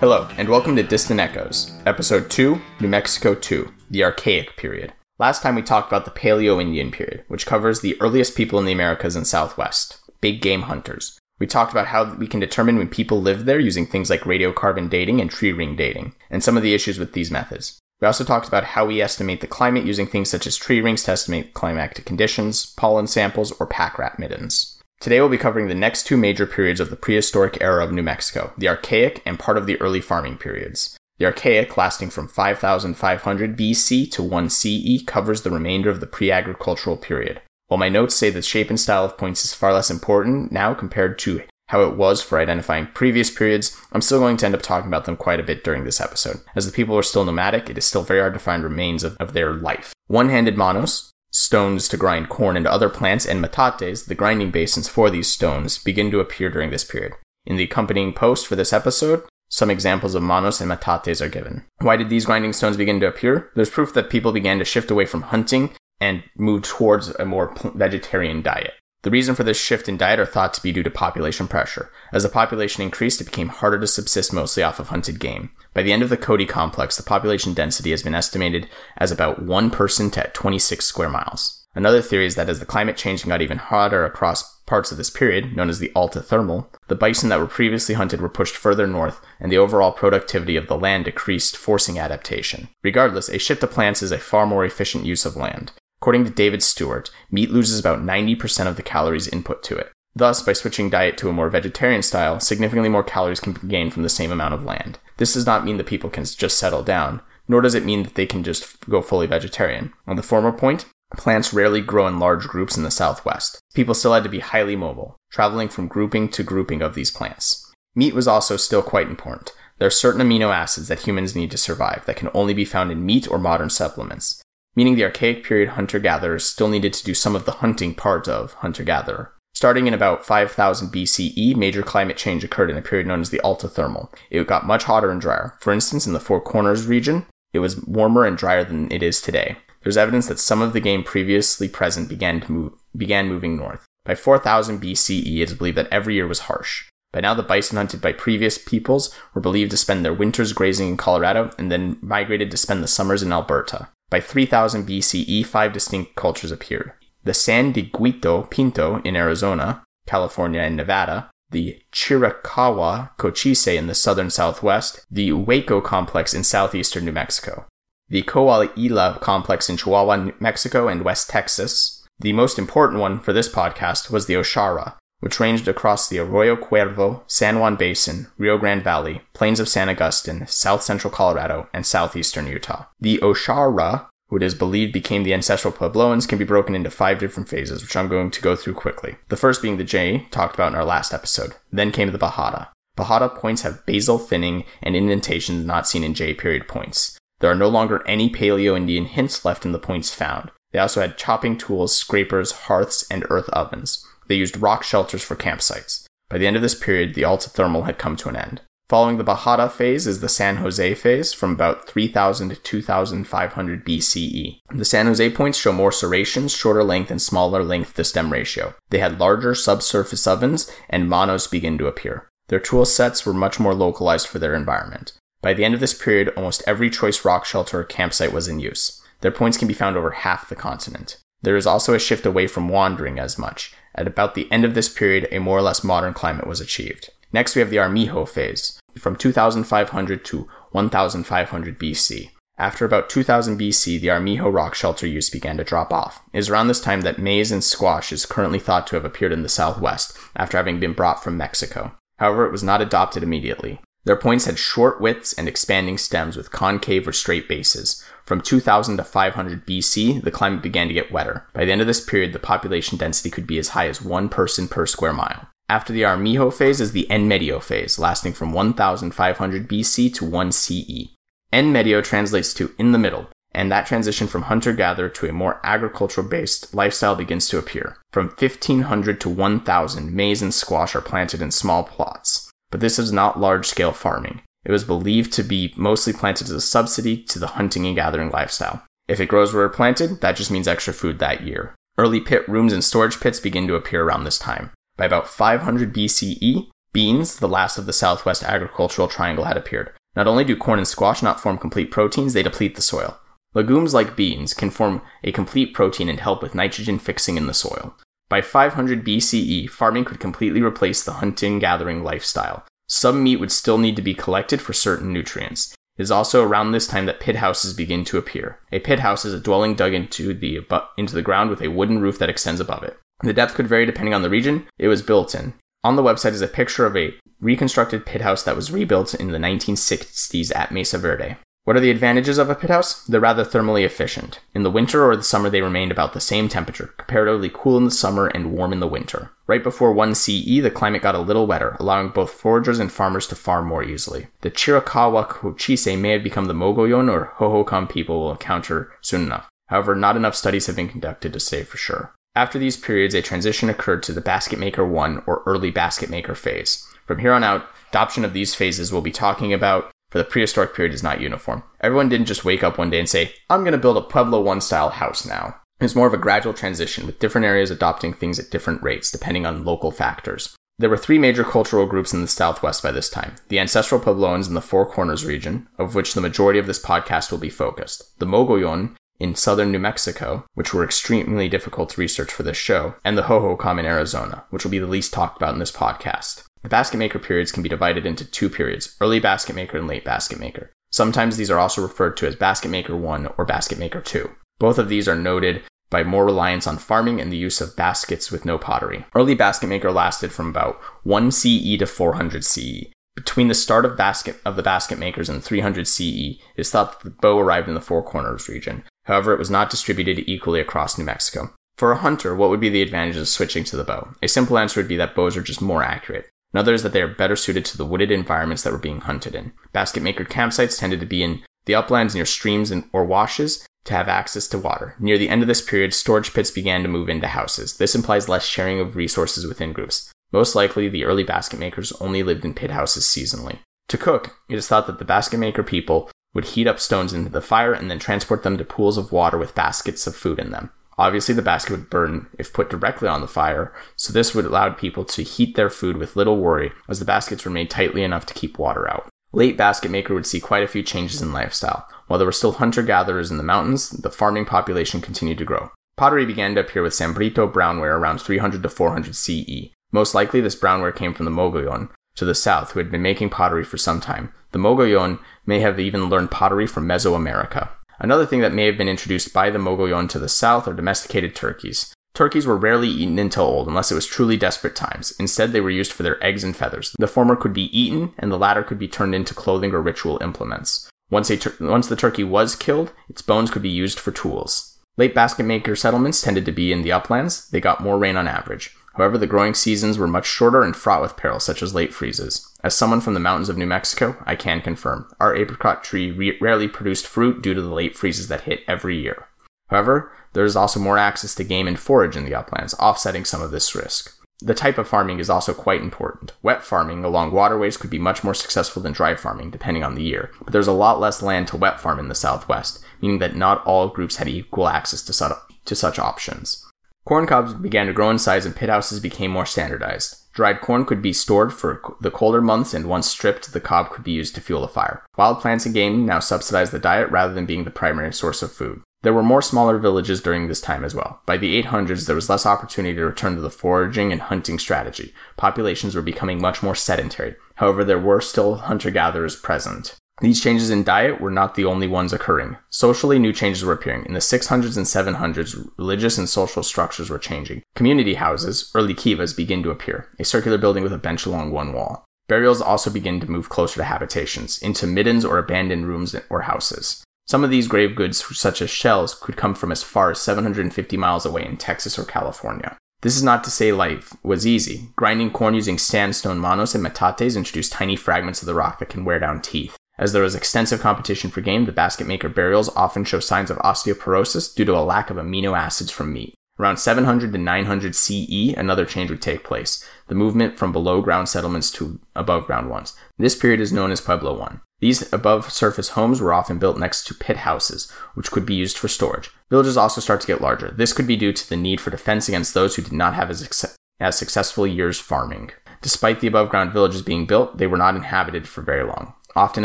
Hello, and welcome to Distant Echoes, Episode 2, New Mexico 2, the Archaic Period. Last time we talked about the Paleo Indian period, which covers the earliest people in the Americas and Southwest, big game hunters. We talked about how we can determine when people lived there using things like radiocarbon dating and tree ring dating, and some of the issues with these methods. We also talked about how we estimate the climate using things such as tree rings to estimate climatic conditions, pollen samples, or pack rat middens. Today we'll be covering the next two major periods of the prehistoric era of New Mexico, the Archaic and part of the early farming periods. The Archaic, lasting from 5500 BC to 1 CE, covers the remainder of the pre agricultural period. While my notes say the shape and style of points is far less important now compared to how it was for identifying previous periods, I'm still going to end up talking about them quite a bit during this episode. As the people are still nomadic, it is still very hard to find remains of, of their life. One handed manos, stones to grind corn and other plants, and metates, the grinding basins for these stones, begin to appear during this period. In the accompanying post for this episode, some examples of manos and metates are given. Why did these grinding stones begin to appear? There's proof that people began to shift away from hunting and move towards a more vegetarian diet. The reason for this shift in diet are thought to be due to population pressure. As the population increased, it became harder to subsist mostly off of hunted game. By the end of the Cody complex, the population density has been estimated as about one person to 26 square miles. Another theory is that as the climate changed and got even hotter across parts of this period, known as the altithermal, the bison that were previously hunted were pushed further north, and the overall productivity of the land decreased, forcing adaptation. Regardless, a shift to plants is a far more efficient use of land. According to David Stewart, meat loses about 90% of the calories input to it. Thus, by switching diet to a more vegetarian style, significantly more calories can be gained from the same amount of land. This does not mean that people can just settle down, nor does it mean that they can just go fully vegetarian. On the former point, plants rarely grow in large groups in the southwest. People still had to be highly mobile, traveling from grouping to grouping of these plants. Meat was also still quite important. There are certain amino acids that humans need to survive that can only be found in meat or modern supplements meaning the archaic period hunter gatherers still needed to do some of the hunting part of hunter gatherer. Starting in about 5000 BCE, major climate change occurred in a period known as the altithermal. It got much hotter and drier. For instance, in the Four Corners region, it was warmer and drier than it is today. There's evidence that some of the game previously present began to move, began moving north. By 4000 BCE, it is believed that every year was harsh. By now, the bison hunted by previous peoples were believed to spend their winters grazing in Colorado and then migrated to spend the summers in Alberta. By 3000 BCE, five distinct cultures appeared. The San Dieguito Pinto in Arizona, California, and Nevada, the Chiricahua Cochise in the southern southwest, the Hueco complex in southeastern New Mexico, the Coahuila complex in Chihuahua, New Mexico, and West Texas. The most important one for this podcast was the Oshara, which ranged across the Arroyo Cuervo, San Juan Basin, Rio Grande Valley, plains of San Agustin, south central Colorado, and southeastern Utah. The Oshara, who it is believed became the ancestral Puebloans, can be broken into five different phases, which I'm going to go through quickly. The first being the Jay, talked about in our last episode. Then came the Bajada. Bajada points have basal thinning and indentations not seen in Jay period points. There are no longer any Paleo Indian hints left in the points found. They also had chopping tools, scrapers, hearths, and earth ovens. They used rock shelters for campsites. By the end of this period, the Altithermal had come to an end. Following the Bajada phase is the San Jose phase from about 3000 to 2500 BCE. The San Jose points show more serrations, shorter length, and smaller length to stem ratio. They had larger subsurface ovens, and manos begin to appear. Their tool sets were much more localized for their environment. By the end of this period, almost every choice rock shelter or campsite was in use. Their points can be found over half the continent. There is also a shift away from wandering as much, at about the end of this period, a more or less modern climate was achieved. Next, we have the Armijo phase, from 2500 to 1500 BC. After about 2000 BC, the Armijo rock shelter use began to drop off. It is around this time that maize and squash is currently thought to have appeared in the southwest, after having been brought from Mexico. However, it was not adopted immediately. Their points had short widths and expanding stems with concave or straight bases. From 2000 to 500 BC, the climate began to get wetter. By the end of this period, the population density could be as high as one person per square mile. After the Armijo phase is the En Medio phase, lasting from 1500 BC to 1 CE. En Medio translates to in the middle, and that transition from hunter gatherer to a more agricultural based lifestyle begins to appear. From 1500 to 1000, maize and squash are planted in small plots but this is not large scale farming. It was believed to be mostly planted as a subsidy to the hunting and gathering lifestyle. If it grows where planted, that just means extra food that year. Early pit rooms and storage pits begin to appear around this time. By about 500 BCE, Beans, the last of the southwest agricultural triangle, had appeared. Not only do corn and squash not form complete proteins, they deplete the soil. Legumes like beans can form a complete protein and help with nitrogen fixing in the soil. By 500 BCE, farming could completely replace the hunting gathering lifestyle. Some meat would still need to be collected for certain nutrients. It is also around this time that pit houses begin to appear. A pit house is a dwelling dug into the, into the ground with a wooden roof that extends above it. The depth could vary depending on the region it was built in. On the website is a picture of a reconstructed pit house that was rebuilt in the 1960s at Mesa Verde. What are the advantages of a pit house? They're rather thermally efficient. In the winter or the summer, they remained about the same temperature, comparatively cool in the summer and warm in the winter. Right before 1 CE, the climate got a little wetter, allowing both foragers and farmers to farm more easily. The Chiricahua Cochise may have become the Mogollon or Hohokam people will encounter soon enough. However, not enough studies have been conducted to say for sure. After these periods, a transition occurred to the Basket Maker 1 or early Basket Maker phase. From here on out, adoption of these phases we'll be talking about for the prehistoric period is not uniform. Everyone didn't just wake up one day and say, I'm going to build a Pueblo 1 style house now. It's more of a gradual transition, with different areas adopting things at different rates, depending on local factors. There were three major cultural groups in the Southwest by this time the ancestral Puebloans in the Four Corners region, of which the majority of this podcast will be focused, the Mogollon in southern New Mexico, which were extremely difficult to research for this show, and the Hohokam in Arizona, which will be the least talked about in this podcast. The basket maker periods can be divided into two periods early basket maker and late basket maker. Sometimes these are also referred to as basket maker 1 or basket maker 2. Both of these are noted by more reliance on farming and the use of baskets with no pottery. Early basket maker lasted from about 1 CE to 400 CE. Between the start of basket of the basket makers and 300 CE, it is thought that the bow arrived in the Four Corners region. However, it was not distributed equally across New Mexico. For a hunter, what would be the advantages of switching to the bow? A simple answer would be that bows are just more accurate. Another is that they are better suited to the wooded environments that were being hunted in. Basket maker campsites tended to be in the uplands near streams and, or washes to have access to water. Near the end of this period, storage pits began to move into houses. This implies less sharing of resources within groups. Most likely, the early basket makers only lived in pit houses seasonally. To cook, it is thought that the basket maker people would heat up stones into the fire and then transport them to pools of water with baskets of food in them. Obviously, the basket would burn if put directly on the fire, so this would allow people to heat their food with little worry, as the baskets were made tightly enough to keep water out. Late basket maker would see quite a few changes in lifestyle. While there were still hunter gatherers in the mountains, the farming population continued to grow. Pottery began to appear with Sambrito brownware around 300 to 400 CE. Most likely, this brownware came from the Mogollon to the south, who had been making pottery for some time. The Mogollon may have even learned pottery from Mesoamerica. Another thing that may have been introduced by the Mogollon to the south are domesticated turkeys. Turkeys were rarely eaten until old unless it was truly desperate times. Instead, they were used for their eggs and feathers. The former could be eaten, and the latter could be turned into clothing or ritual implements. Once, tur- once the turkey was killed, its bones could be used for tools. Late basket maker settlements tended to be in the uplands. They got more rain on average. However, the growing seasons were much shorter and fraught with perils, such as late freezes. As someone from the mountains of New Mexico, I can confirm our apricot tree re- rarely produced fruit due to the late freezes that hit every year. However, there is also more access to game and forage in the uplands, offsetting some of this risk. The type of farming is also quite important. Wet farming along waterways could be much more successful than dry farming, depending on the year, but there's a lot less land to wet farm in the southwest, meaning that not all groups had equal access to, su- to such options. Corn cobs began to grow in size and pit houses became more standardized. Dried corn could be stored for the colder months, and once stripped, the cob could be used to fuel a fire. Wild plants and game now subsidized the diet rather than being the primary source of food. There were more smaller villages during this time as well. By the 800s, there was less opportunity to return to the foraging and hunting strategy. Populations were becoming much more sedentary. However, there were still hunter gatherers present. These changes in diet were not the only ones occurring. Socially, new changes were appearing. In the 600s and 700s, religious and social structures were changing. Community houses, early kivas, begin to appear, a circular building with a bench along one wall. Burials also begin to move closer to habitations, into middens or abandoned rooms or houses. Some of these grave goods, such as shells, could come from as far as 750 miles away in Texas or California. This is not to say life was easy. Grinding corn using sandstone manos and metates introduced tiny fragments of the rock that can wear down teeth. As there is extensive competition for game, the basket maker burials often show signs of osteoporosis due to a lack of amino acids from meat. Around 700 to 900 CE, another change would take place the movement from below ground settlements to above ground ones. This period is known as Pueblo I. These above surface homes were often built next to pit houses, which could be used for storage. Villages also start to get larger. This could be due to the need for defense against those who did not have as, as successful years farming. Despite the above ground villages being built, they were not inhabited for very long, often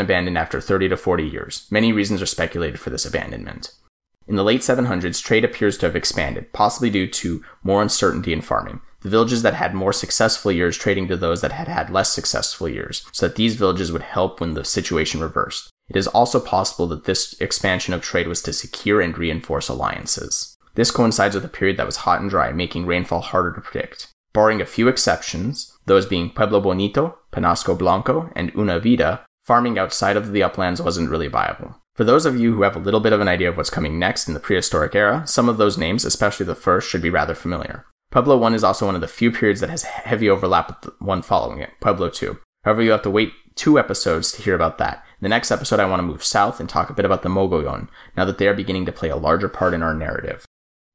abandoned after 30 to 40 years. Many reasons are speculated for this abandonment. In the late 700s, trade appears to have expanded, possibly due to more uncertainty in farming. The villages that had more successful years trading to those that had had less successful years, so that these villages would help when the situation reversed. It is also possible that this expansion of trade was to secure and reinforce alliances. This coincides with a period that was hot and dry, making rainfall harder to predict. Barring a few exceptions, those being Pueblo Bonito, Penasco Blanco, and Una Vida, farming outside of the uplands wasn't really viable. For those of you who have a little bit of an idea of what's coming next in the prehistoric era, some of those names, especially the first, should be rather familiar. Pueblo 1 is also one of the few periods that has heavy overlap with the one following it, Pueblo 2. However, you have to wait two episodes to hear about that. In the next episode, I want to move south and talk a bit about the Mogollon, now that they are beginning to play a larger part in our narrative.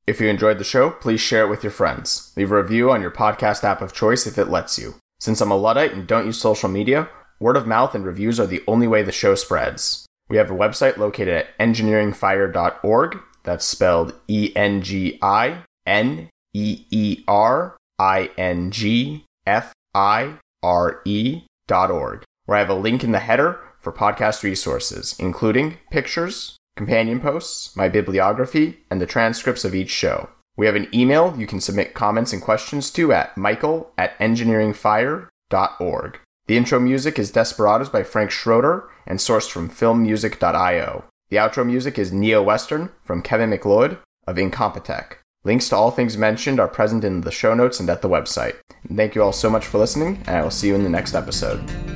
If you enjoyed the show, please share it with your friends. Leave a review on your podcast app of choice if it lets you. Since I'm a Luddite and don't use social media, word of mouth and reviews are the only way the show spreads. We have a website located at engineeringfire.org. That's spelled E N G I N E E R I N G F I R E dot org, where I have a link in the header for podcast resources, including pictures, companion posts, my bibliography, and the transcripts of each show. We have an email you can submit comments and questions to at michael at engineeringfire.org. The intro music is Desperados by Frank Schroeter and sourced from filmmusic.io. The outro music is Neo Western from Kevin McLeod of Incompetech. Links to all things mentioned are present in the show notes and at the website. And thank you all so much for listening, and I will see you in the next episode.